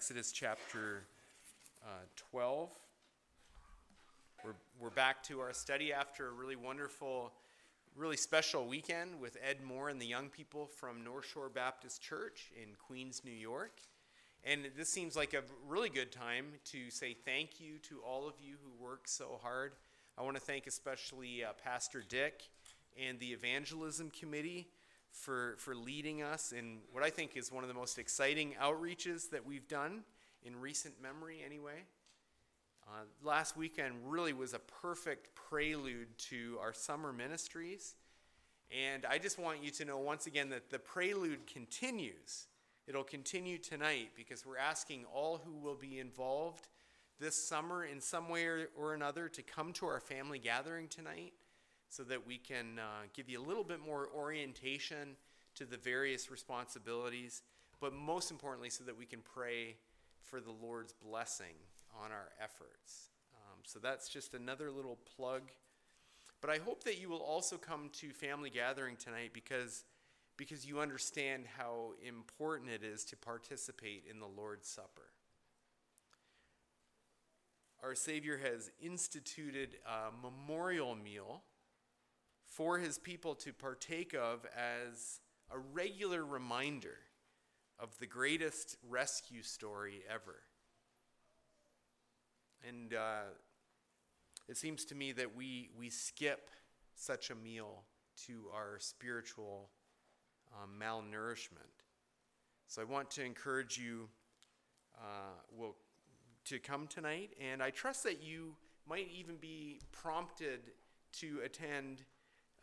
Exodus chapter uh, 12. We're, we're back to our study after a really wonderful, really special weekend with Ed Moore and the young people from North Shore Baptist Church in Queens, New York. And this seems like a really good time to say thank you to all of you who work so hard. I want to thank especially uh, Pastor Dick and the Evangelism Committee for, for leading us in what I think is one of the most exciting outreaches that we've done in recent memory, anyway. Uh, last weekend really was a perfect prelude to our summer ministries. And I just want you to know once again that the prelude continues. It'll continue tonight because we're asking all who will be involved this summer in some way or, or another to come to our family gathering tonight so that we can uh, give you a little bit more orientation to the various responsibilities, but most importantly, so that we can pray for the Lord's blessing on our efforts. Um, so that's just another little plug. But I hope that you will also come to family gathering tonight because, because you understand how important it is to participate in the Lord's Supper. Our Savior has instituted a memorial meal for his people to partake of as a regular reminder of the greatest rescue story ever. And uh, it seems to me that we, we skip such a meal to our spiritual um, malnourishment. So I want to encourage you uh, will, to come tonight, and I trust that you might even be prompted to attend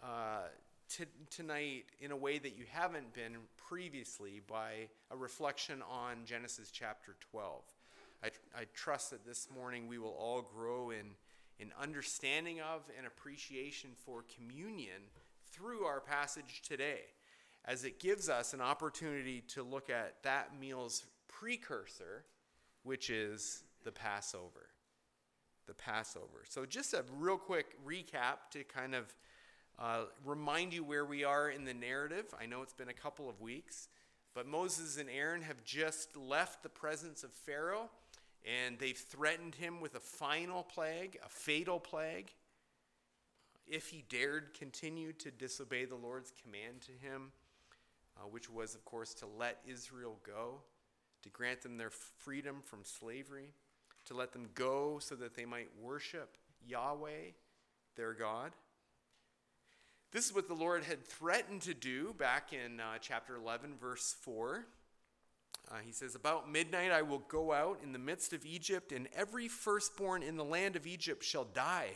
uh, t- tonight in a way that you haven't been previously by a reflection on Genesis chapter 12. I, I trust that this morning we will all grow in, in understanding of and appreciation for communion through our passage today, as it gives us an opportunity to look at that meal's precursor, which is the Passover. The Passover. So, just a real quick recap to kind of uh, remind you where we are in the narrative. I know it's been a couple of weeks, but Moses and Aaron have just left the presence of Pharaoh and they've threatened him with a final plague, a fatal plague, if he dared continue to disobey the Lord's command to him, uh, which was, of course, to let Israel go, to grant them their freedom from slavery, to let them go so that they might worship Yahweh, their God. This is what the Lord had threatened to do back in uh, chapter 11, verse 4. Uh, he says, About midnight I will go out in the midst of Egypt, and every firstborn in the land of Egypt shall die.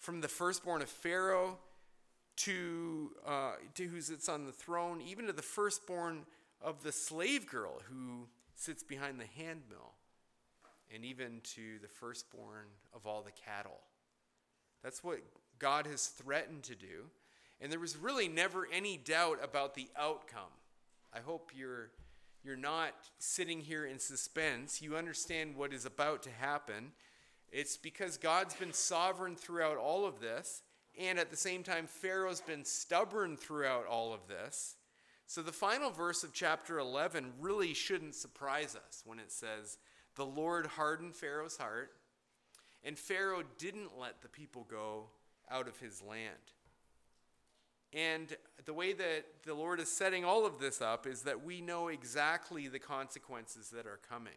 From the firstborn of Pharaoh to, uh, to who sits on the throne, even to the firstborn of the slave girl who sits behind the handmill, and even to the firstborn of all the cattle. That's what God has threatened to do. And there was really never any doubt about the outcome. I hope you're, you're not sitting here in suspense. You understand what is about to happen. It's because God's been sovereign throughout all of this, and at the same time, Pharaoh's been stubborn throughout all of this. So the final verse of chapter 11 really shouldn't surprise us when it says, The Lord hardened Pharaoh's heart, and Pharaoh didn't let the people go out of his land. And the way that the Lord is setting all of this up is that we know exactly the consequences that are coming.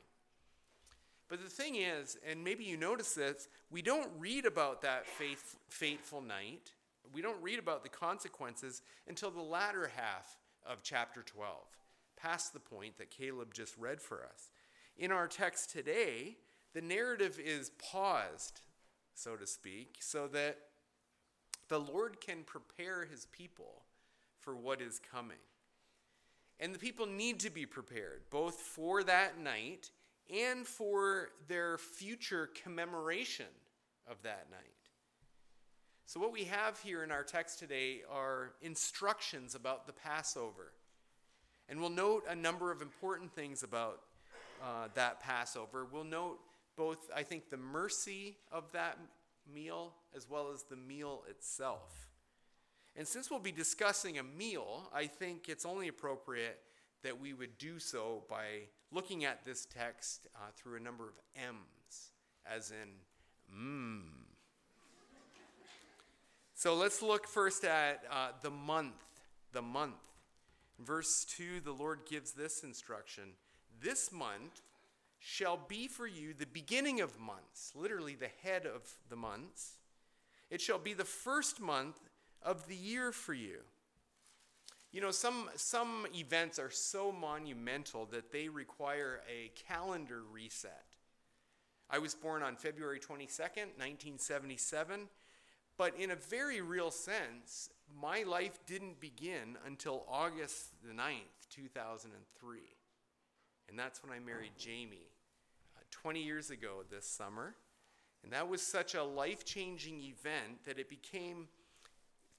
But the thing is, and maybe you notice this, we don't read about that faith, fateful night. We don't read about the consequences until the latter half of chapter 12, past the point that Caleb just read for us. In our text today, the narrative is paused, so to speak, so that the Lord can prepare his people for what is coming. And the people need to be prepared, both for that night and for their future commemoration of that night. So, what we have here in our text today are instructions about the Passover. And we'll note a number of important things about uh, that Passover. We'll note both, I think, the mercy of that meal as well as the meal itself. And since we'll be discussing a meal, I think it's only appropriate that we would do so by looking at this text uh, through a number of M's, as in, mmm. So let's look first at uh, the month. The month. In verse 2, the Lord gives this instruction This month shall be for you the beginning of months, literally the head of the months. It shall be the first month of the year for you. You know, some, some events are so monumental that they require a calendar reset. I was born on February 22nd, 1977, but in a very real sense, my life didn't begin until August the 9th, 2003. And that's when I married Jamie 20 years ago this summer. And that was such a life changing event that it became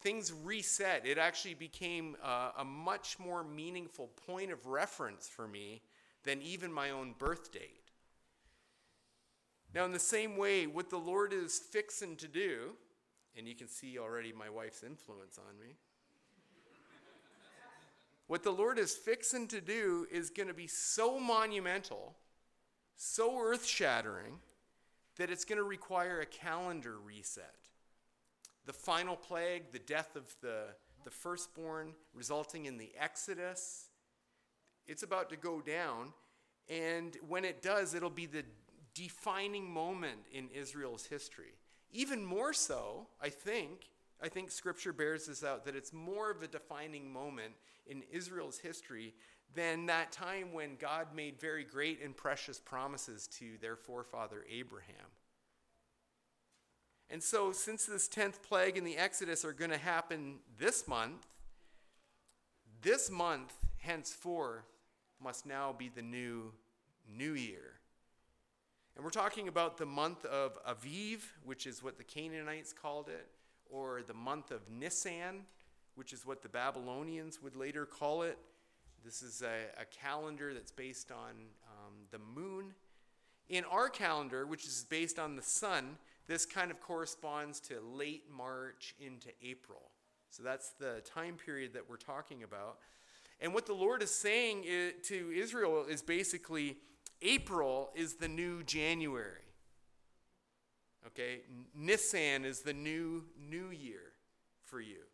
things reset. It actually became uh, a much more meaningful point of reference for me than even my own birth date. Now, in the same way, what the Lord is fixing to do, and you can see already my wife's influence on me. what the Lord is fixing to do is going to be so monumental, so earth shattering, that it's going to require a calendar reset the final plague, the death of the, the firstborn, resulting in the Exodus. It's about to go down. And when it does, it'll be the defining moment in Israel's history. Even more so, I think, I think scripture bears this out, that it's more of a defining moment in Israel's history than that time when God made very great and precious promises to their forefather Abraham. And so, since this 10th plague and the Exodus are going to happen this month, this month, henceforth, must now be the new new year. And we're talking about the month of Aviv, which is what the Canaanites called it, or the month of Nisan, which is what the Babylonians would later call it. This is a, a calendar that's based on um, the moon. In our calendar, which is based on the sun, this kind of corresponds to late March into April. So that's the time period that we're talking about. And what the Lord is saying to Israel is basically April is the new January. Okay? Nisan is the new new year for you.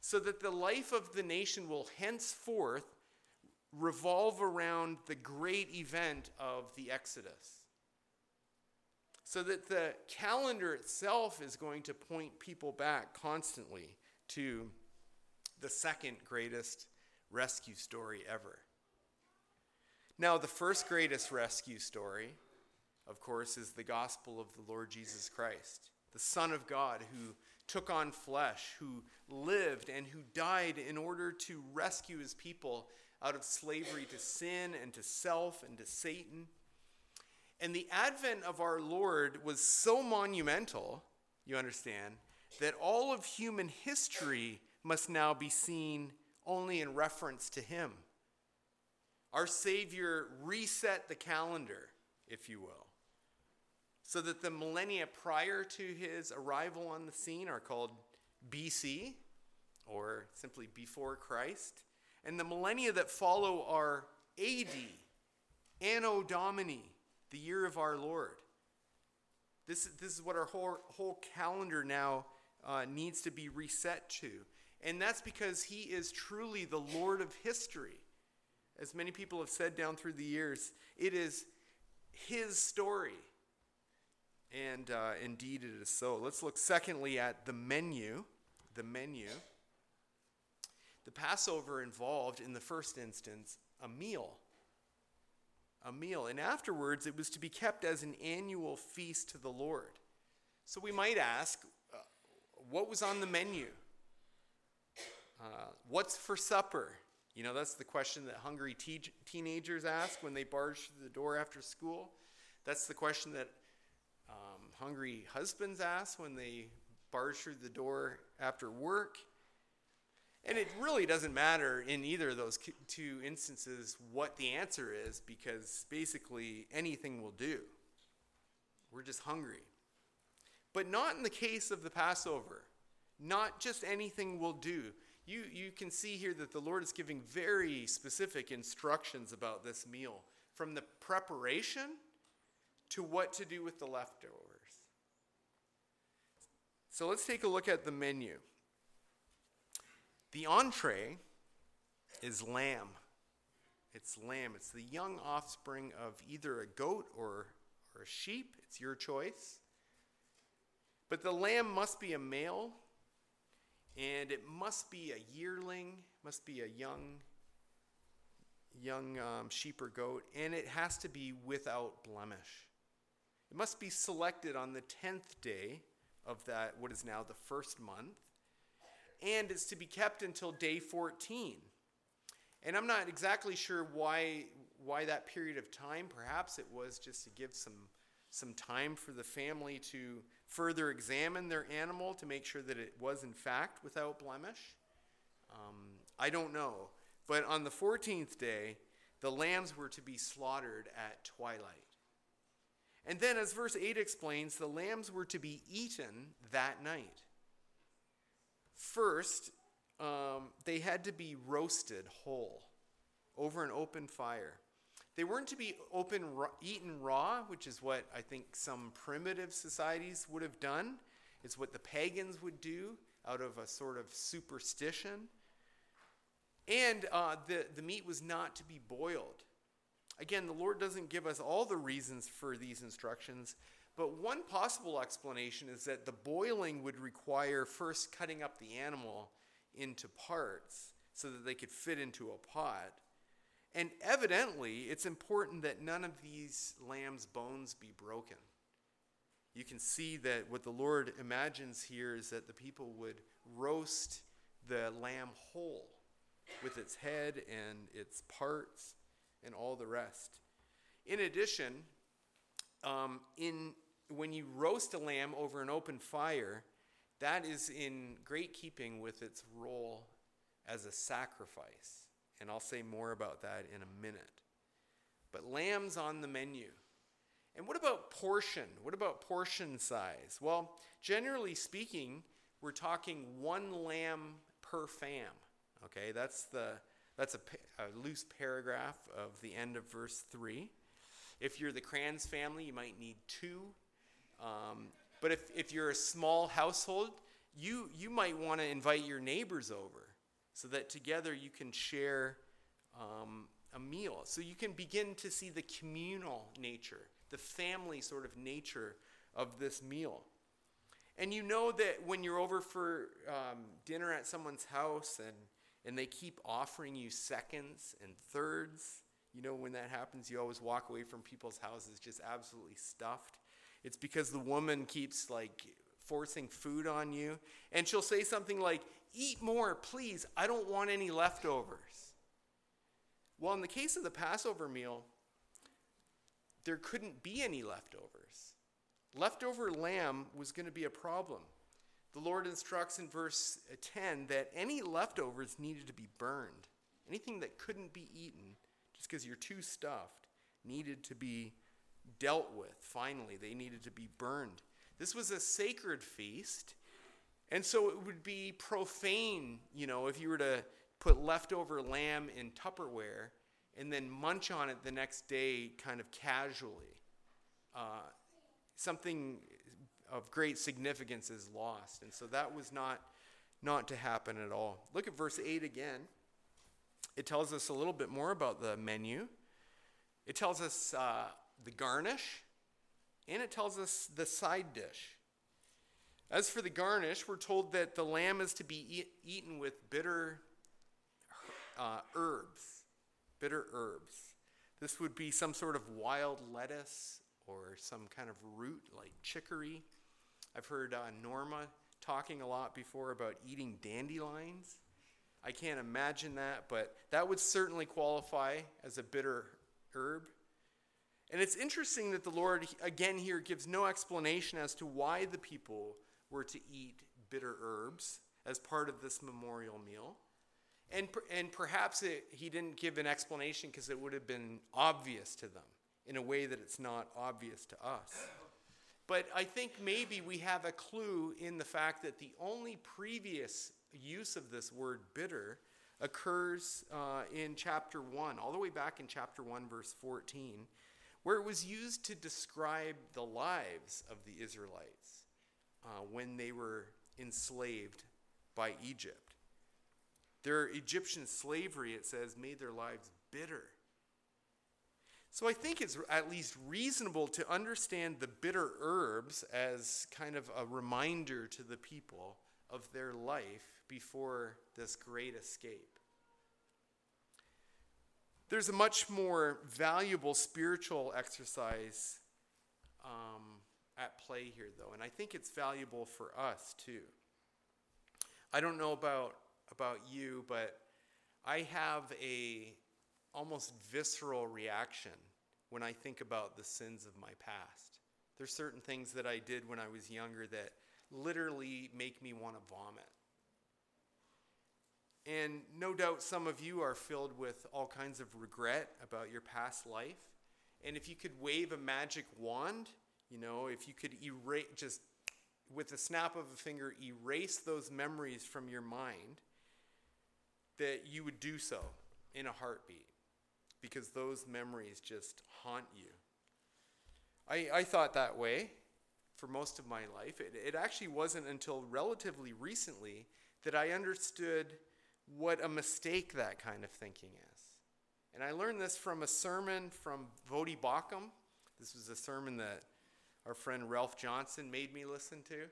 So that the life of the nation will henceforth revolve around the great event of the Exodus. So that the calendar itself is going to point people back constantly to the second greatest rescue story ever. Now, the first greatest rescue story, of course, is the gospel of the Lord Jesus Christ, the Son of God who took on flesh, who lived and who died in order to rescue his people out of slavery to sin and to self and to Satan. And the advent of our Lord was so monumental, you understand, that all of human history must now be seen only in reference to him. Our Savior reset the calendar, if you will, so that the millennia prior to his arrival on the scene are called BC, or simply before Christ, and the millennia that follow are AD, Anno Domini, the year of our Lord. This, this is what our whole, whole calendar now uh, needs to be reset to. And that's because he is truly the Lord of history. As many people have said down through the years, it is his story. And uh, indeed, it is so. Let's look secondly at the menu. The menu. The Passover involved, in the first instance, a meal a meal. And afterwards, it was to be kept as an annual feast to the Lord. So we might ask, uh, what was on the menu? Uh, what's for supper? You know, that's the question that hungry te- teenagers ask when they barge through the door after school. That's the question that um, hungry husbands ask when they barge through the door after work. And it really doesn't matter in either of those two instances what the answer is because basically anything will do. We're just hungry. But not in the case of the Passover. Not just anything will do. You, you can see here that the Lord is giving very specific instructions about this meal from the preparation to what to do with the leftovers. So let's take a look at the menu. The entree is lamb. It's lamb. It's the young offspring of either a goat or, or a sheep. It's your choice. But the lamb must be a male, and it must be a yearling, must be a young, young um, sheep or goat, and it has to be without blemish. It must be selected on the tenth day of that what is now the first month, and it's to be kept until day fourteen. And I'm not exactly sure why why that period of time. Perhaps it was just to give some some time for the family to further examine their animal to make sure that it was in fact without blemish. Um, I don't know, but on the 14th day, the lambs were to be slaughtered at twilight. And then, as verse 8 explains, the lambs were to be eaten that night. First, um, they had to be roasted whole over an open fire. They weren't to be open, eaten raw, which is what I think some primitive societies would have done. It's what the pagans would do out of a sort of superstition. And uh, the, the meat was not to be boiled. Again, the Lord doesn't give us all the reasons for these instructions, but one possible explanation is that the boiling would require first cutting up the animal into parts so that they could fit into a pot. And evidently, it's important that none of these lamb's bones be broken. You can see that what the Lord imagines here is that the people would roast the lamb whole with its head and its parts and all the rest. In addition, um, in, when you roast a lamb over an open fire, that is in great keeping with its role as a sacrifice. And I'll say more about that in a minute. But lamb's on the menu. And what about portion? What about portion size? Well, generally speaking, we're talking one lamb per fam. Okay, that's the that's a, a loose paragraph of the end of verse three. If you're the Kranz family, you might need two. Um, but if, if you're a small household, you, you might want to invite your neighbors over so that together you can share um, a meal. So you can begin to see the communal nature, the family sort of nature of this meal. And you know that when you're over for um, dinner at someone's house and, and they keep offering you seconds and thirds, you know, when that happens, you always walk away from people's houses just absolutely stuffed. It's because the woman keeps like forcing food on you. And she'll say something like, Eat more, please. I don't want any leftovers. Well, in the case of the Passover meal, there couldn't be any leftovers. Leftover lamb was going to be a problem. The Lord instructs in verse uh, 10 that any leftovers needed to be burned. Anything that couldn't be eaten, just because you're too stuffed, needed to be dealt with. Finally, they needed to be burned. This was a sacred feast. And so it would be profane, you know, if you were to put leftover lamb in Tupperware and then munch on it the next day kind of casually. Uh, something of great significance is lost. And so that was not, not to happen at all. Look at verse 8 again. It tells us a little bit more about the menu. It tells us uh, the garnish, and it tells us the side dish. As for the garnish, we're told that the lamb is to be eat, eaten with bitter uh, herbs. Bitter herbs. This would be some sort of wild lettuce or some kind of root like chicory. I've heard uh, Norma talking a lot before about eating dandelions. I can't imagine that, but that would certainly qualify as a bitter herb. And it's interesting that the Lord, again, here gives no explanation as to why the people were to eat bitter herbs as part of this memorial meal. And, and perhaps it, he didn't give an explanation because it would have been obvious to them in a way that it's not obvious to us. But I think maybe we have a clue in the fact that the only previous use of this word bitter occurs uh, in chapter 1, all the way back in chapter 1, verse 14, where it was used to describe the lives of the Israelites uh, when they were enslaved by Egypt. Their Egyptian slavery, it says, made their lives bitter. So I think it's at least reasonable to understand the bitter herbs as kind of a reminder to the people of their life before this great escape. There's a much more valuable spiritual exercise um, at play here, though, and I think it's valuable for us too. I don't know about about you, but I have a almost visceral reaction when I think about the sins of my past. There's certain things that I did when I was younger that literally make me want to vomit. And no doubt some of you are filled with all kinds of regret about your past life. And if you could wave a magic wand, you know, if you could erase, just with a snap of a finger, erase those memories from your mind, that you would do so in a heartbeat because those memories just haunt you. I, I thought that way for most of my life. It, it actually wasn't until relatively recently that I understood what a mistake that kind of thinking is. And I learned this from a sermon from Voddie Baucham. This was a sermon that our friend Ralph Johnson made me listen to.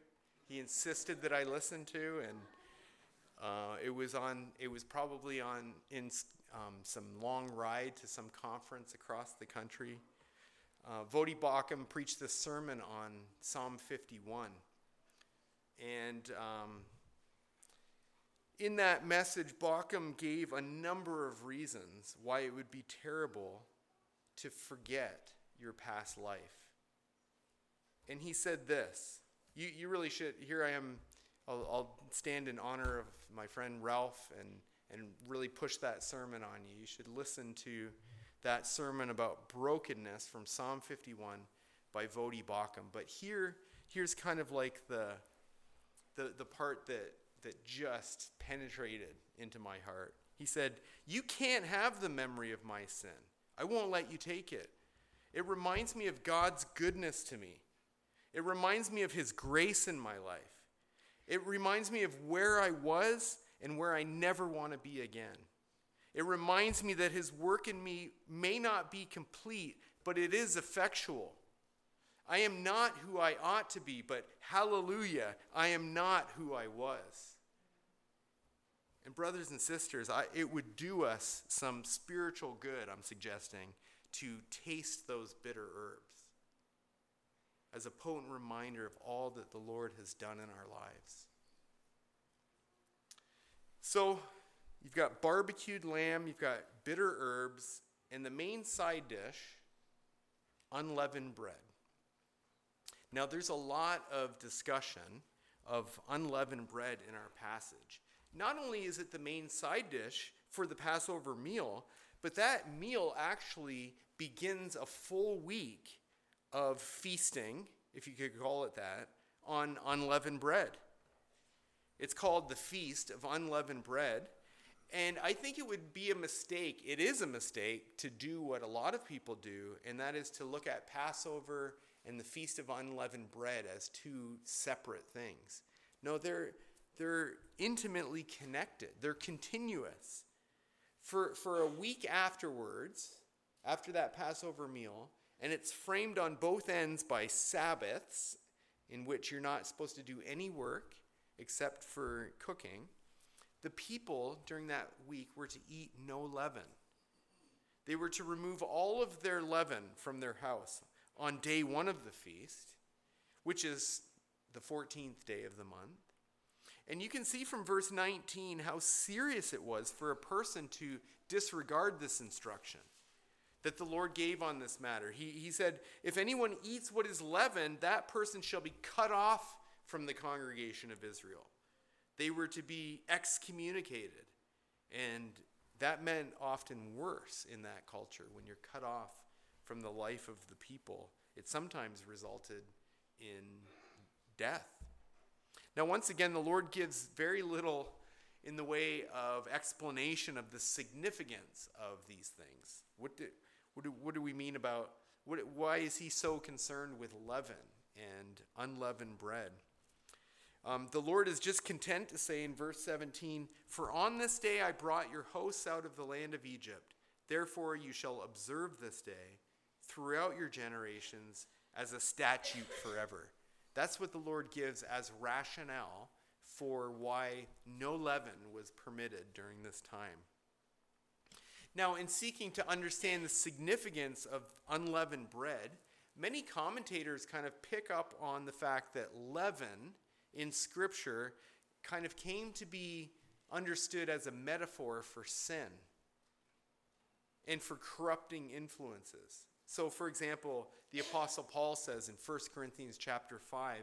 He insisted that I listen to, and uh, it was on. It was probably on in um, some long ride to some conference across the country. Uh, Voddie Baucham preached this sermon on Psalm 51, and um, in that message, Baucham gave a number of reasons why it would be terrible to forget your past life. And he said this you, you really should. Here I am, I'll, I'll stand in honor of my friend Ralph and, and really push that sermon on you. You should listen to that sermon about brokenness from Psalm 51 by Voddie Baucham. But here, here's kind of like the, the, the part that that just penetrated into my heart. He said, You can't have the memory of my sin. I won't let you take it. It reminds me of God's goodness to me. It reminds me of His grace in my life. It reminds me of where I was and where I never want to be again. It reminds me that His work in me may not be complete, but it is effectual. I am not who I ought to be, but hallelujah, I am not who I was. And, brothers and sisters, I, it would do us some spiritual good, I'm suggesting, to taste those bitter herbs as a potent reminder of all that the Lord has done in our lives. So, you've got barbecued lamb, you've got bitter herbs, and the main side dish, unleavened bread. Now, there's a lot of discussion of unleavened bread in our passage. Not only is it the main side dish for the Passover meal, but that meal actually begins a full week of feasting, if you could call it that, on unleavened bread. It's called the Feast of Unleavened Bread. And I think it would be a mistake, it is a mistake, to do what a lot of people do, and that is to look at Passover and the Feast of Unleavened Bread as two separate things. No, they're, they're intimately connected, they're continuous. For, for a week afterwards, after that Passover meal, and it's framed on both ends by Sabbaths, in which you're not supposed to do any work except for cooking, the people during that week were to eat no leaven. They were to remove all of their leaven from their house on day one of the feast, which is the 14th day of the month. And you can see from verse 19 how serious it was for a person to disregard this instruction that the Lord gave on this matter. He, he said, If anyone eats what is leavened, that person shall be cut off from the congregation of Israel. They were to be excommunicated. And that meant often worse in that culture when you're cut off from the life of the people. It sometimes resulted in death. Now, once again, the Lord gives very little in the way of explanation of the significance of these things. What do, what do, what do we mean about, what, why is he so concerned with leaven and unleavened bread? Um, the Lord is just content to say in verse 17, For on this day I brought your hosts out of the land of Egypt. Therefore you shall observe this day throughout your generations as a statute forever. That's what the Lord gives as rationale for why no leaven was permitted during this time. Now, in seeking to understand the significance of unleavened bread, many commentators kind of pick up on the fact that leaven in Scripture kind of came to be understood as a metaphor for sin and for corrupting influences. So, for example, the Apostle Paul says in 1 Corinthians chapter 5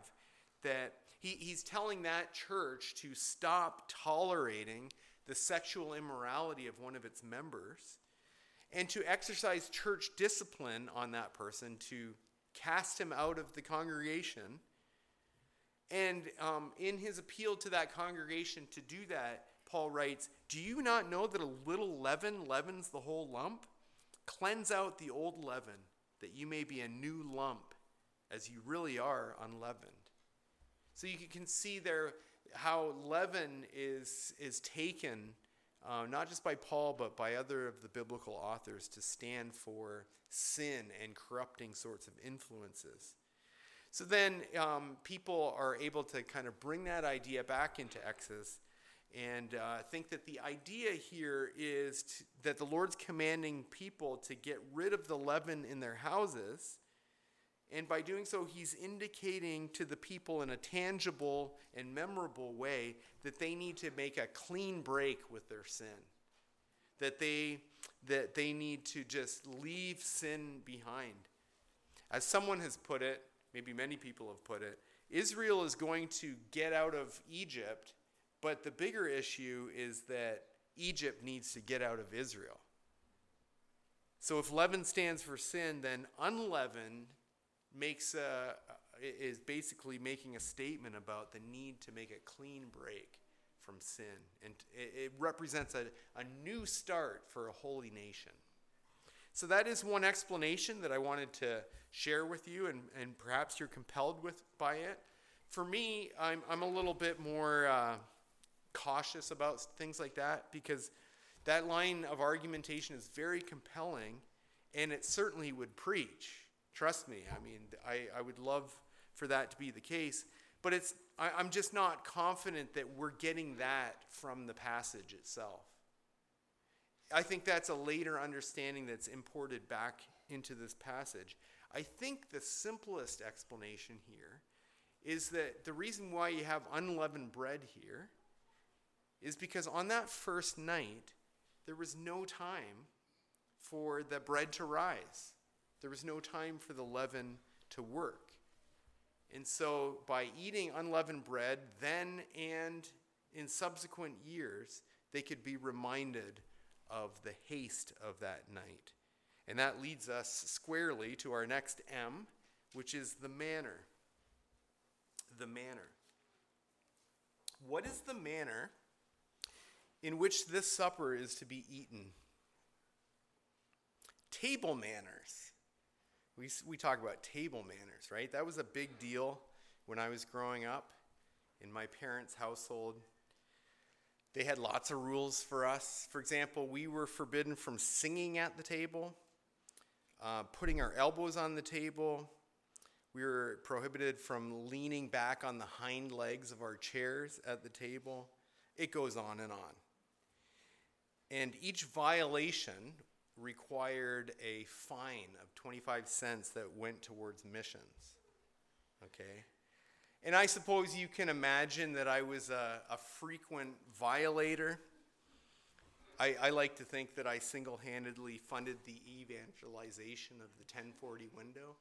that he, he's telling that church to stop tolerating the sexual immorality of one of its members and to exercise church discipline on that person to cast him out of the congregation. And um, in his appeal to that congregation to do that, Paul writes, Do you not know that a little leaven leavens the whole lump? Cleanse out the old leaven, that you may be a new lump, as you really are unleavened. So you can see there how leaven is, is taken, uh, not just by Paul, but by other of the biblical authors, to stand for sin and corrupting sorts of influences. So then um, people are able to kind of bring that idea back into Exodus and uh, think that the idea here is to, that the Lord's commanding people to get rid of the leaven in their houses and by doing so, he's indicating to the people in a tangible and memorable way that they need to make a clean break with their sin. That they, that they need to just leave sin behind. As someone has put it, maybe many people have put it, Israel is going to get out of Egypt, but the bigger issue is that Egypt needs to get out of Israel. So if leaven stands for sin, then unleavened makes a, is basically making a statement about the need to make a clean break from sin. And it, represents a, a new start for a holy nation. So that is one explanation that I wanted to share with you, and, and perhaps you're compelled with by it. For me, I'm, I'm a little bit more uh, cautious about things like that because that line of argumentation is very compelling, and it certainly would preach. Trust me. I mean, I, I would love for that to be the case. But it's, I, I'm just not confident that we're getting that from the passage itself. I think that's a later understanding that's imported back into this passage. I think the simplest explanation here is that the reason why you have unleavened bread here is because on that first night, there was no time for the bread to rise. There was no time for the leaven to work. And so, by eating unleavened bread, then and in subsequent years, they could be reminded of the haste of that night. And that leads us squarely to our next M, which is the manner. The manner. What is the manner in which this supper is to be eaten? Table manners. We, we talk about table manners, right? That was a big deal when I was growing up in my parents' household. They had lots of rules for us. For example, we were forbidden from singing at the table, uh, putting our elbows on the table. We were prohibited from leaning back on the hind legs of our chairs at the table. It goes on and on. And each violation required a fine of 25 cents that went towards missions. Okay? And I suppose you can imagine that I was a, a frequent violator. I, I, like to think that I single handedly funded the evangelization of the 1040 window.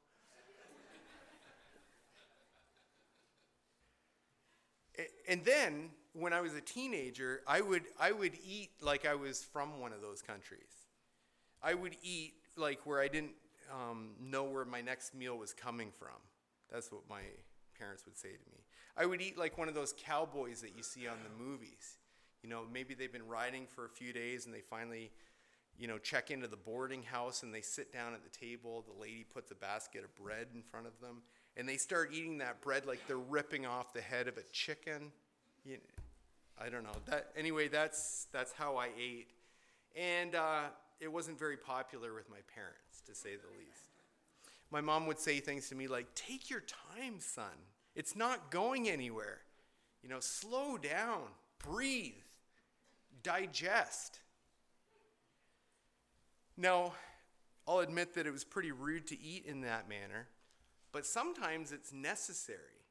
and then, when I was a teenager, I would, I would eat like I was from one of those countries. I would eat like where I didn't um, know where my next meal was coming from. That's what my parents would say to me. I would eat like one of those cowboys that you see on the movies. You know, maybe they've been riding for a few days and they finally, you know, check into the boarding house and they sit down at the table. The lady puts a basket of bread in front of them and they start eating that bread like they're ripping off the head of a chicken. You I don't know. That anyway, that's that's how I ate, and uh, it wasn't very popular with my parents, to say the least. My mom would say things to me like, "Take your time, son. It's not going anywhere. You know, slow down, breathe, digest." Now, I'll admit that it was pretty rude to eat in that manner, but sometimes it's necessary.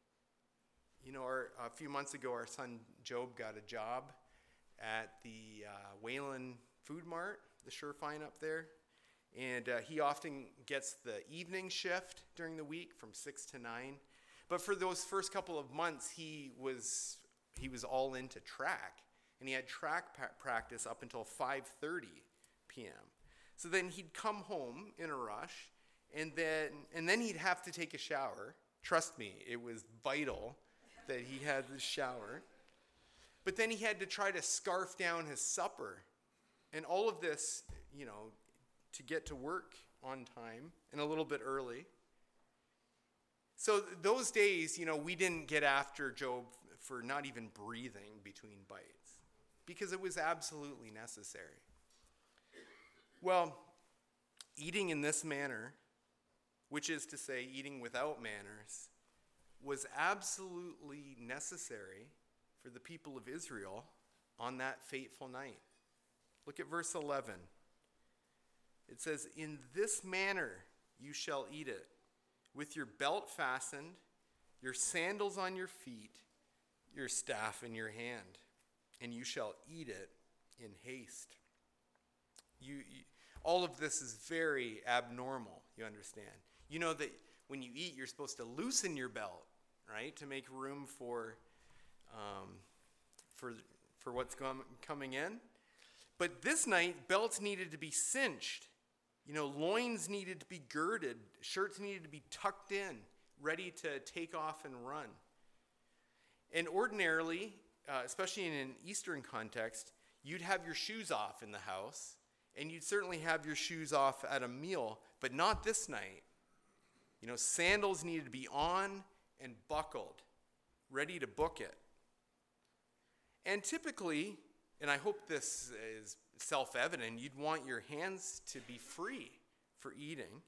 You know, our, a few months ago, our son Job got a job at the uh, Wayland Food Mart, the Surefine up there. And uh, he often gets the evening shift during the week from 6 to 9. But for those first couple of months, he was, he was all into track. And he had track pa- practice up until 5.30 p.m. So then he'd come home in a rush, and then, and then he'd have to take a shower. Trust me, it was vital that he had the shower. But then he had to try to scarf down his supper. And all of this, you know, to get to work on time and a little bit early. So those days, you know, we didn't get after Job for not even breathing between bites because it was absolutely necessary. Well, eating in this manner, which is to say, eating without manners, was absolutely necessary for the people of Israel on that fateful night. Look at verse 11. It says, In this manner you shall eat it, with your belt fastened, your sandals on your feet, your staff in your hand, and you shall eat it in haste. You, you, all of this is very abnormal, you understand. You know that when you eat, you're supposed to loosen your belt right? To make room for, um, for, for what's com- coming in. But this night, belts needed to be cinched. You know, loins needed to be girded, shirts needed to be tucked in, ready to take off and run. And ordinarily, uh, especially in an Eastern context, you'd have your shoes off in the house, and you'd certainly have your shoes off at a meal, but not this night. You know, sandals needed to be on and buckled, ready to book it. And typically, and I hope this is self evident, you'd want your hands to be free for eating.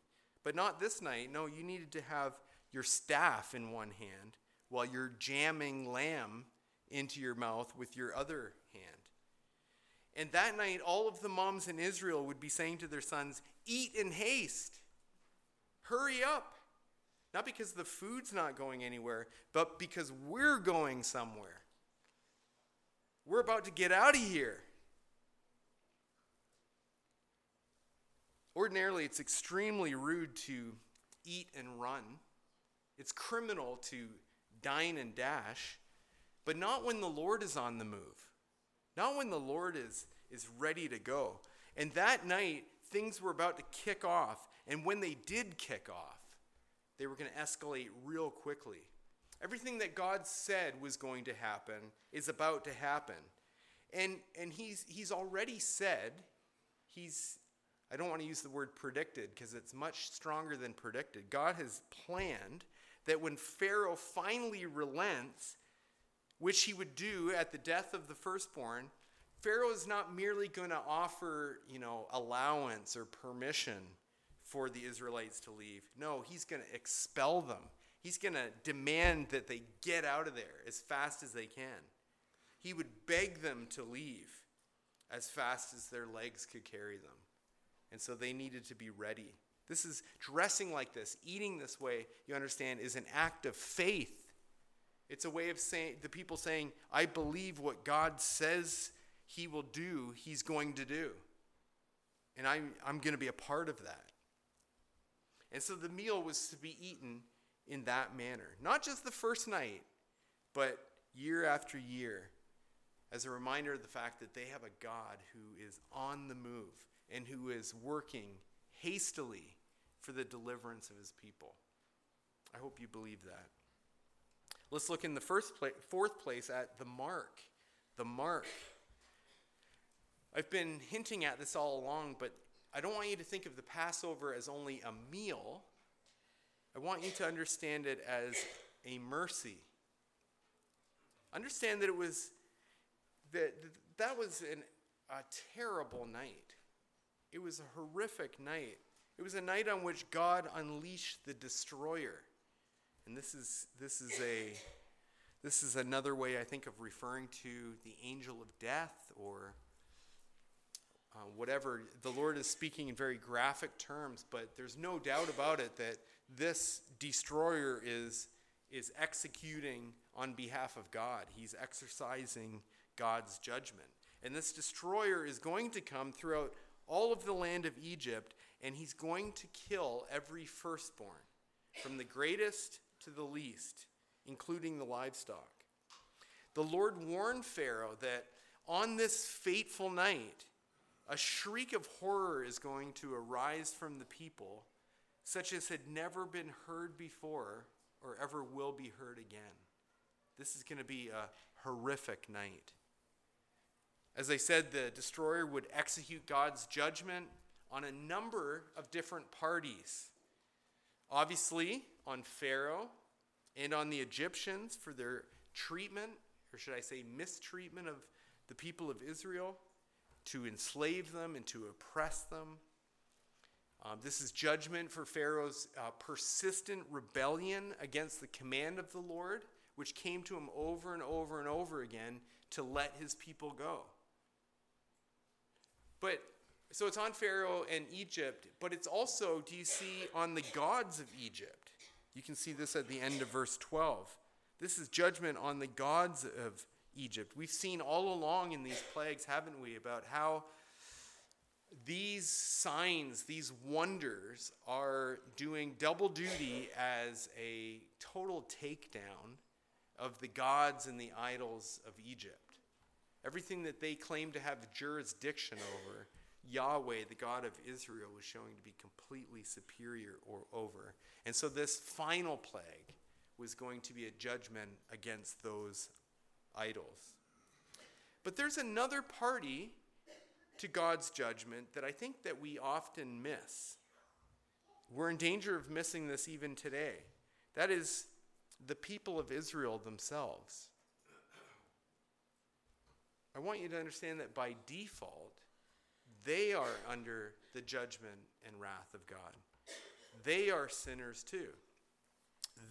But not this night. No, you needed to have your staff in one hand while you're jamming lamb into your mouth with your other hand. And that night, all of the moms in Israel would be saying to their sons, Eat in haste, hurry up. Not because the food's not going anywhere, but because we're going somewhere. We're about to get out of here. Ordinarily, it's extremely rude to eat and run. It's criminal to dine and dash, but not when the Lord is on the move. Not when the Lord is, is ready to go. And that night, things were about to kick off. And when they did kick off, they were going to escalate real quickly. Everything that God said was going to happen is about to happen. And, and he's, he's already said, he's, I don't want to use the word predicted because it's much stronger than predicted. God has planned that when Pharaoh finally relents, which he would do at the death of the firstborn, Pharaoh is not merely going to offer, you know, allowance or permission for the Israelites to leave. No, he's going to expel them. He's going to demand that they get out of there as fast as they can. He would beg them to leave as fast as their legs could carry them. And so they needed to be ready. This is dressing like this, eating this way, you understand, is an act of faith. It's a way of saying, the people saying, I believe what God says he will do, he's going to do. And I'm, I'm going to be a part of that. And so the meal was to be eaten in that manner. Not just the first night, but year after year, as a reminder of the fact that they have a God who is on the move and who is working hastily for the deliverance of his people. I hope you believe that. Let's look in the first place, fourth place at the mark. The mark. I've been hinting at this all along, but I don't want you to think of the Passover as only a meal. I want you to understand it as a mercy. Understand that it was that that was an, a terrible night. It was a horrific night. It was a night on which God unleashed the destroyer. And this is this is a this is another way I think of referring to the angel of death or uh, whatever. The Lord is speaking in very graphic terms, but there's no doubt about it that this destroyer is, is executing on behalf of God. He's exercising God's judgment. And this destroyer is going to come throughout all of the land of Egypt, and he's going to kill every firstborn, from the greatest to the least, including the livestock. The Lord warned Pharaoh that on this fateful night, a shriek of horror is going to arise from the people, such as had never been heard before or ever will be heard again. This is going to be a horrific night. As I said, the destroyer would execute God's judgment on a number of different parties. Obviously, on Pharaoh and on the Egyptians for their treatment, or should I say, mistreatment of the people of Israel to enslave them and to oppress them. Um, this is judgment for Pharaoh's uh, persistent rebellion against the command of the Lord, which came to him over and over and over again to let his people go. But so it's on Pharaoh and Egypt, but it's also, do you see, on the gods of Egypt? You can see this at the end of verse 12. This is judgment on the gods of Egypt. We've seen all along in these plagues, haven't we, about how these signs, these wonders, are doing double duty as a total takedown of the gods and the idols of Egypt. Everything that they claim to have jurisdiction over, Yahweh, the God of Israel, was showing to be completely superior or over. And so this final plague was going to be a judgment against those idols. But there's another party to God's judgment that I think that we often miss. We're in danger of missing this even today. That is the people of Israel themselves. I want you to understand that by default, they are under the judgment and wrath of God. They are sinners too.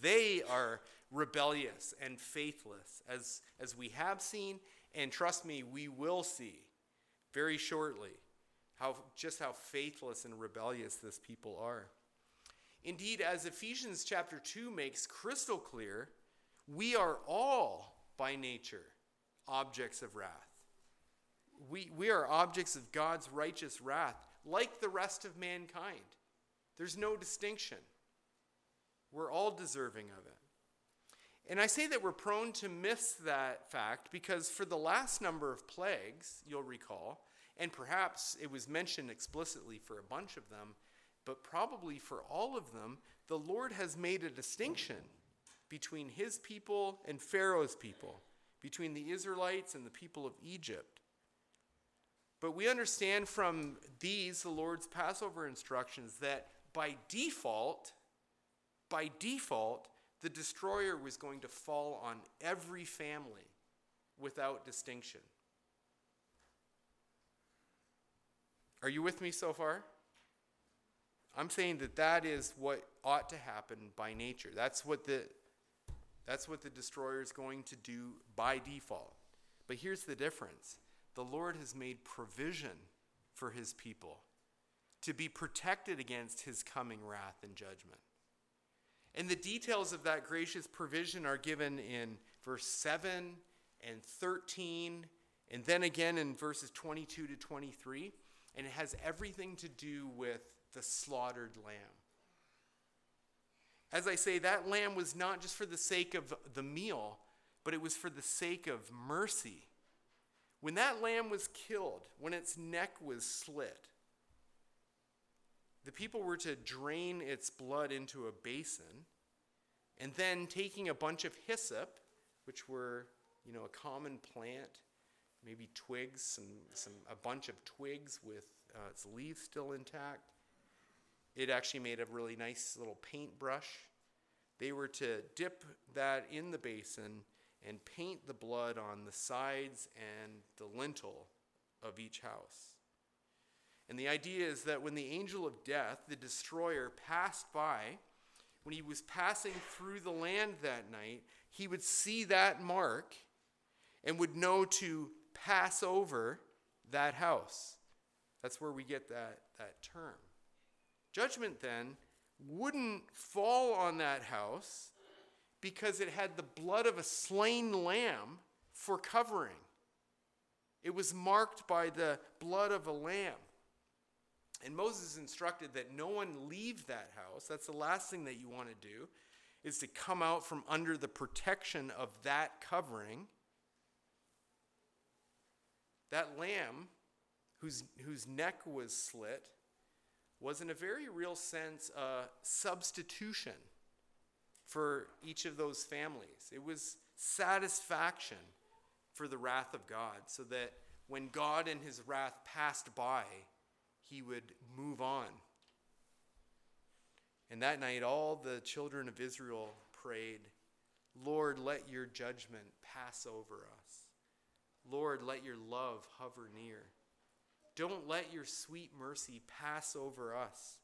They are rebellious and faithless, as, as we have seen, and trust me, we will see very shortly how, just how faithless and rebellious this people are. Indeed, as Ephesians chapter 2 makes crystal clear, we are all by nature objects of wrath. We, we are objects of God's righteous wrath, like the rest of mankind. There's no distinction. We're all deserving of it. And I say that we're prone to miss that fact because for the last number of plagues, you'll recall, and perhaps it was mentioned explicitly for a bunch of them, but probably for all of them, the Lord has made a distinction between his people and Pharaoh's people, between the Israelites and the people of Egypt. But we understand from these, the Lord's Passover instructions, that by default, by default, the destroyer was going to fall on every family without distinction. Are you with me so far? I'm saying that that is what ought to happen by nature. That's what the that's what the destroyer is going to do by default. But here's the difference. The Lord has made provision for his people to be protected against his coming wrath and judgment. And the details of that gracious provision are given in verse 7 and 13, and then again in verses 22 to 23. And it has everything to do with the slaughtered lamb. As I say, that lamb was not just for the sake of the meal, but it was for the sake of mercy. When that lamb was killed, when its neck was slit, the people were to drain its blood into a basin, and then taking a bunch of hyssop, which were, you know, a common plant maybe twigs, some, some, a bunch of twigs with uh, its leaves still intact. It actually made a really nice little paintbrush. They were to dip that in the basin and paint the blood on the sides and the lintel of each house. And the idea is that when the angel of death, the destroyer, passed by, when he was passing through the land that night, he would see that mark and would know to pass over that house. That's where we get that, that term. Judgment then wouldn't fall on that house because it had the blood of a slain lamb for covering. It was marked by the blood of a lamb. And Moses instructed that no one leave that house. That's the last thing that you want to do is to come out from under the protection of that covering. That lamb whose, whose neck was slit was in a very real sense a substitution for each of those families. It was satisfaction for the wrath of God, so that when God in his wrath passed by, he would move on. And that night, all the children of Israel prayed, Lord, let your judgment pass over us. Lord, let your love hover near. Don't let your sweet mercy pass over us.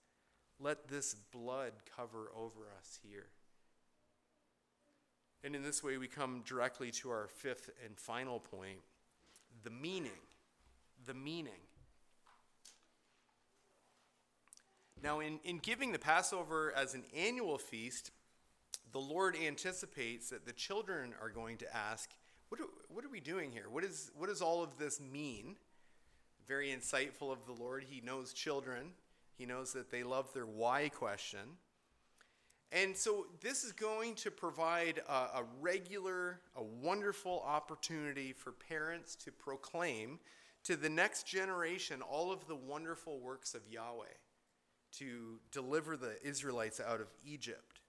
Let this blood cover over us here. And in this way, we come directly to our fifth and final point the meaning. The meaning. Now, in, in giving the Passover as an annual feast, the Lord anticipates that the children are going to ask, What are, what are we doing here? What, is, what does all of this mean? Very insightful of the Lord. He knows children, He knows that they love their why question. And so, this is going to provide a, a regular, a wonderful opportunity for parents to proclaim to the next generation all of the wonderful works of Yahweh to deliver the Israelites out of Egypt.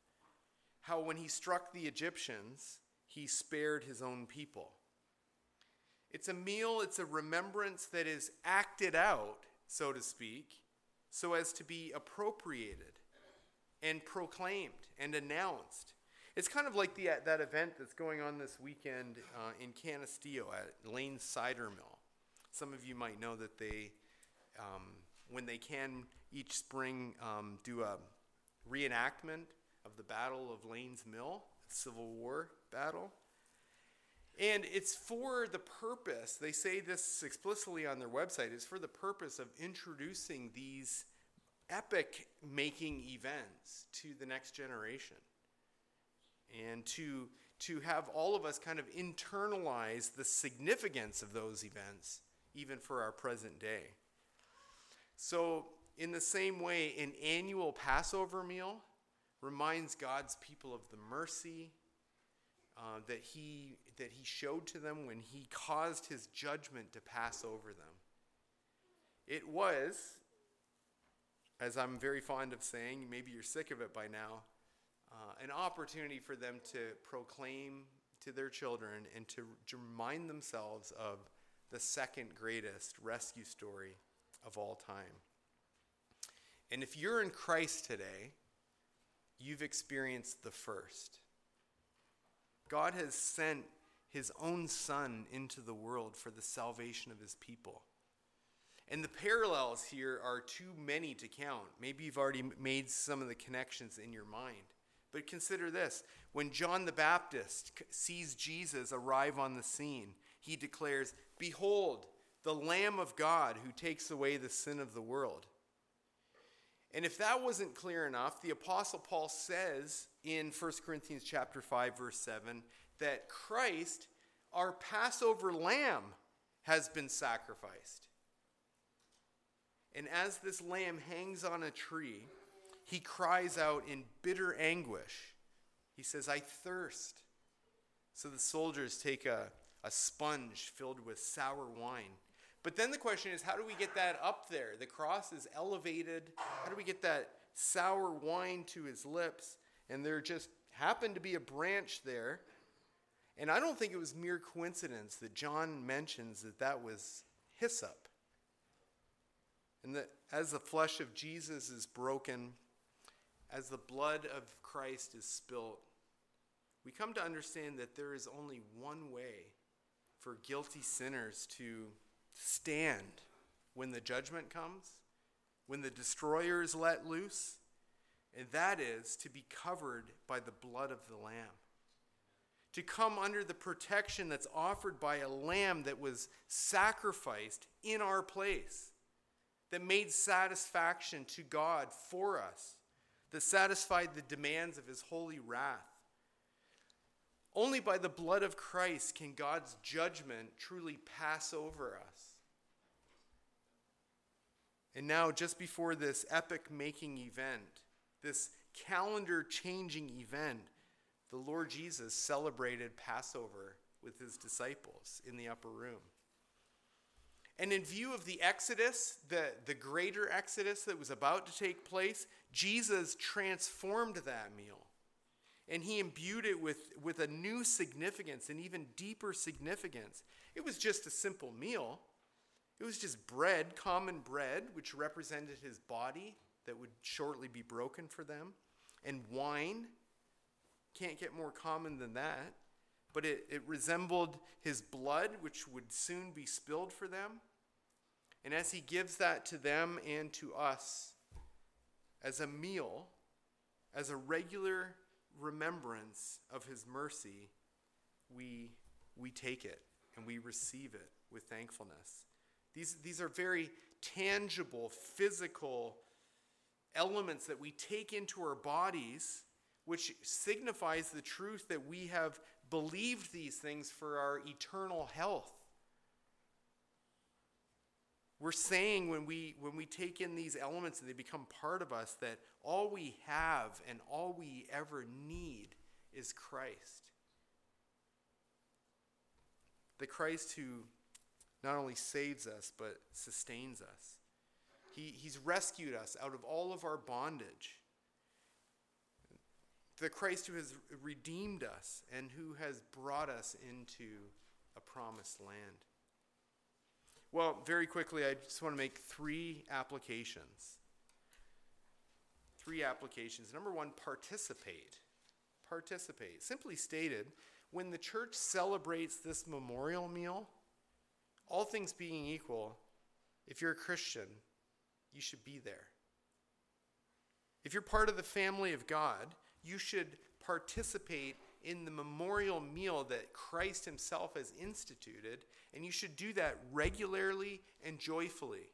How, when he struck the Egyptians, he spared his own people. It's a meal, it's a remembrance that is acted out, so to speak, so as to be appropriated and proclaimed and announced. It's kind of like the, that event that's going on this weekend uh, in Canastillo at Lane's Cider Mill. Some of you might know that they, um, when they can each spring, um, do a reenactment of the Battle of Lane's Mill, Civil War battle. And it's for the purpose, they say this explicitly on their website, it's for the purpose of introducing these epic making events to the next generation and to, to have all of us kind of internalize the significance of those events even for our present day. So, in the same way, an annual Passover meal reminds God's people of the mercy uh, that, he, that He showed to them when He caused His judgment to pass over them. It was, as I'm very fond of saying, maybe you're sick of it by now, uh, an opportunity for them to proclaim to their children and to, to remind themselves of the second greatest rescue story of all time. And if you're in Christ today, you've experienced the first. God has sent his own Son into the world for the salvation of his people. And the parallels here are too many to count. Maybe you've already made some of the connections in your mind. But consider this when John the Baptist sees Jesus arrive on the scene, he declares, Behold, the Lamb of God who takes away the sin of the world. And if that wasn't clear enough, the apostle Paul says in 1 Corinthians chapter 5 verse 7 that Christ, our Passover lamb, has been sacrificed. And as this lamb hangs on a tree, he cries out in bitter anguish. He says, I thirst. So the soldiers take a, a sponge filled with sour wine. But then the question is, how do we get that up there? The cross is elevated. How do we get that sour wine to his lips? And there just happened to be a branch there. And I don't think it was mere coincidence that John mentions that that was hyssop. And that as the flesh of Jesus is broken, as the blood of Christ is spilt, we come to understand that there is only one way for guilty sinners to stand when the judgment comes, when the destroyer is let loose, and that is to be covered by the blood of the Lamb. To come under the protection that's offered by a lamb that was sacrificed in our place, that made satisfaction to God for us, that satisfied the demands of his holy wrath. Only by the blood of Christ can God's judgment truly pass over us. And now, just before this epic making event, this calendar changing event, the Lord Jesus celebrated Passover with his disciples in the upper room. And in view of the Exodus, the, the greater Exodus that was about to take place, Jesus transformed that meal. And he imbued it with, with a new significance, an even deeper significance. It was just a simple meal, it was just bread, common bread, which represented his body that would shortly be broken for them, and wine. Can't get more common than that. But it, it resembled his blood, which would soon be spilled for them. And as he gives that to them and to us as a meal, as a regular remembrance of his mercy, we, we take it and we receive it with thankfulness. These, these are very tangible, physical elements that we take into our bodies, which signifies the truth that we have believed these things for our eternal health. We're saying when we, when we take in these elements and they become part of us that all we have and all we ever need is Christ. The Christ who not only saves us, but sustains us. He, he's rescued us out of all of our bondage. The Christ who has redeemed us and who has brought us into a promised land. Well, very quickly, I just want to make three applications. Three applications. Number one, participate. Participate. Simply stated, when the church celebrates this memorial meal, all things being equal, if you're a Christian, you should be there. If you're part of the family of God, you should participate in the memorial meal that Christ Himself has instituted, and you should do that regularly and joyfully.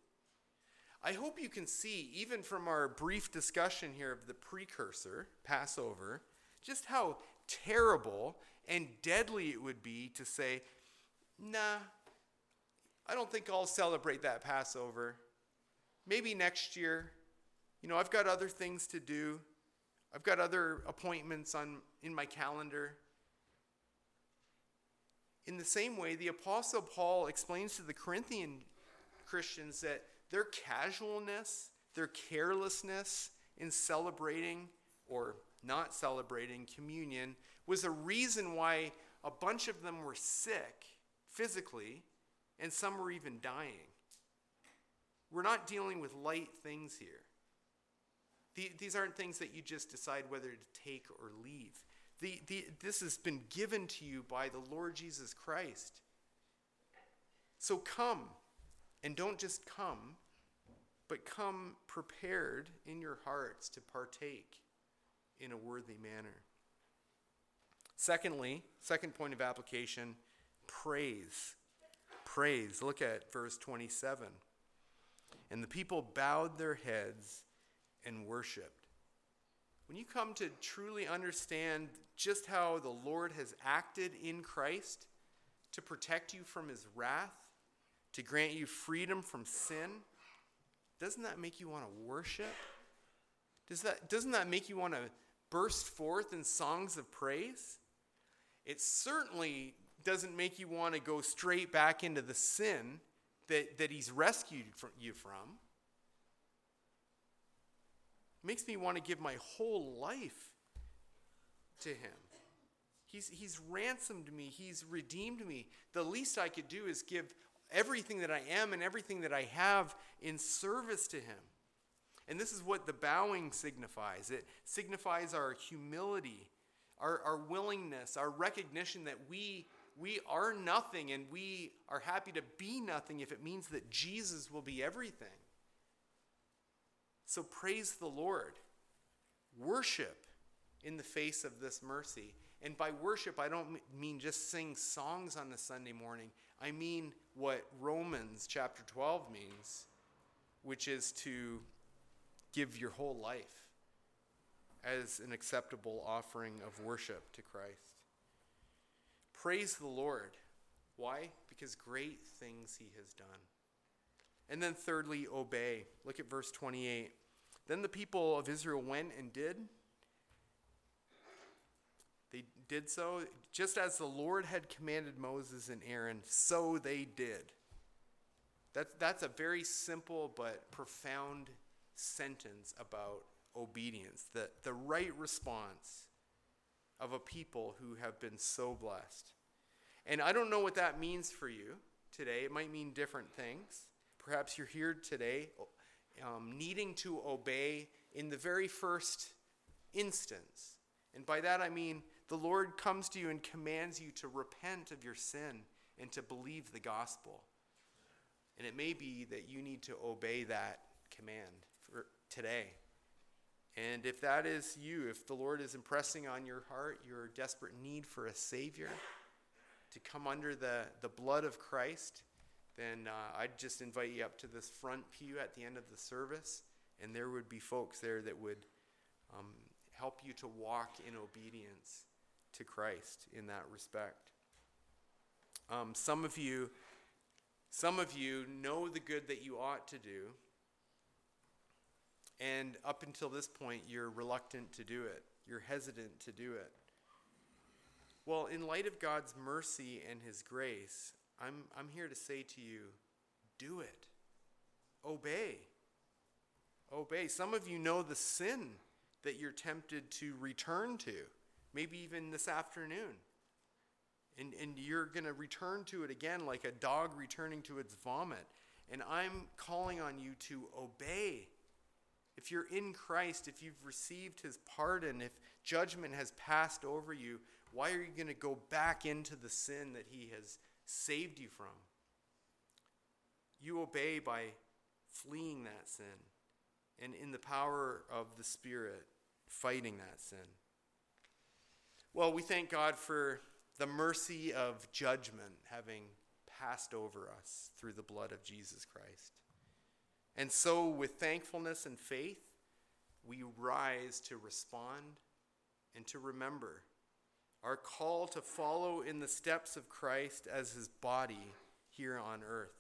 I hope you can see, even from our brief discussion here of the precursor, Passover, just how terrible and deadly it would be to say, nah, I don't think I'll celebrate that Passover. Maybe next year. You know, I've got other things to do. I've got other appointments on in my calendar. In the same way, the apostle Paul explains to the Corinthian Christians that their casualness, their carelessness in celebrating or not celebrating communion was a reason why a bunch of them were sick physically and some were even dying. We're not dealing with light things here. The, these aren't things that you just decide whether to take or leave. The, the, this has been given to you by the Lord Jesus Christ. So come, and don't just come, but come prepared in your hearts to partake in a worthy manner. Secondly, second point of application praise praise. Look at verse 27. And the people bowed their heads and worshiped. When you come to truly understand just how the Lord has acted in Christ to protect you from his wrath, to grant you freedom from sin, doesn't that make you want to worship? Does that, doesn't that make you want to burst forth in songs of praise? It certainly doesn't make you want to go straight back into the sin that, that he's rescued you from. Makes me want to give my whole life to him. He's, he's ransomed me. He's redeemed me. The least I could do is give everything that I am and everything that I have in service to Him. And this is what the bowing signifies it signifies our humility, our, our willingness, our recognition that we, we are nothing and we are happy to be nothing if it means that Jesus will be everything. So praise the Lord. Worship in the face of this mercy. And by worship, I don't mean just sing songs on the Sunday morning. I mean what Romans chapter 12 means, which is to give your whole life as an acceptable offering of worship to Christ. Praise the Lord. Why? Because great things he has done. And then, thirdly, obey. Look at verse 28. Then the people of Israel went and did. They did so just as the Lord had commanded Moses and Aaron, so they did. That, that's a very simple but profound sentence about obedience, the, the right response of a people who have been so blessed. And I don't know what that means for you today. It might mean different things. Perhaps you're here today um, needing to obey in the very first instance. And by that I mean the Lord comes to you and commands you to repent of your sin and to believe the gospel. And it may be that you need to obey that command for today. And if that is you, if the Lord is impressing on your heart your desperate need for a Savior to come under the, the blood of Christ, then uh, I'd just invite you up to this front pew at the end of the service, and there would be folks there that would um, help you to walk in obedience to Christ in that respect. Um, some of you, some of you know the good that you ought to do, and up until this point, you're reluctant to do it. You're hesitant to do it. Well, in light of God's mercy and His grace, I'm, I'm here to say to you do it. Obey. Obey. Some of you know the sin that you're tempted to return to, maybe even this afternoon. And, and you're going to return to it again like a dog returning to its vomit. And I'm calling on you to obey. If you're in Christ, if you've received his pardon, if judgment has passed over you, why are you going to go back into the sin that he has saved you from. You obey by fleeing that sin and in the power of the Spirit, fighting that sin. Well, we thank God for the mercy of judgment having passed over us through the blood of Jesus Christ. And so, with thankfulness and faith, we rise to respond and to remember our call to follow in the steps of Christ as his body here on earth.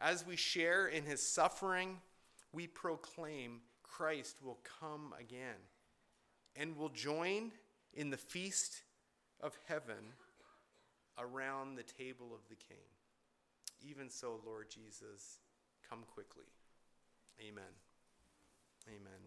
As we share in his suffering, we proclaim Christ will come again and will join in the feast of heaven around the table of the King. Even so, Lord Jesus, come quickly. Amen. Amen.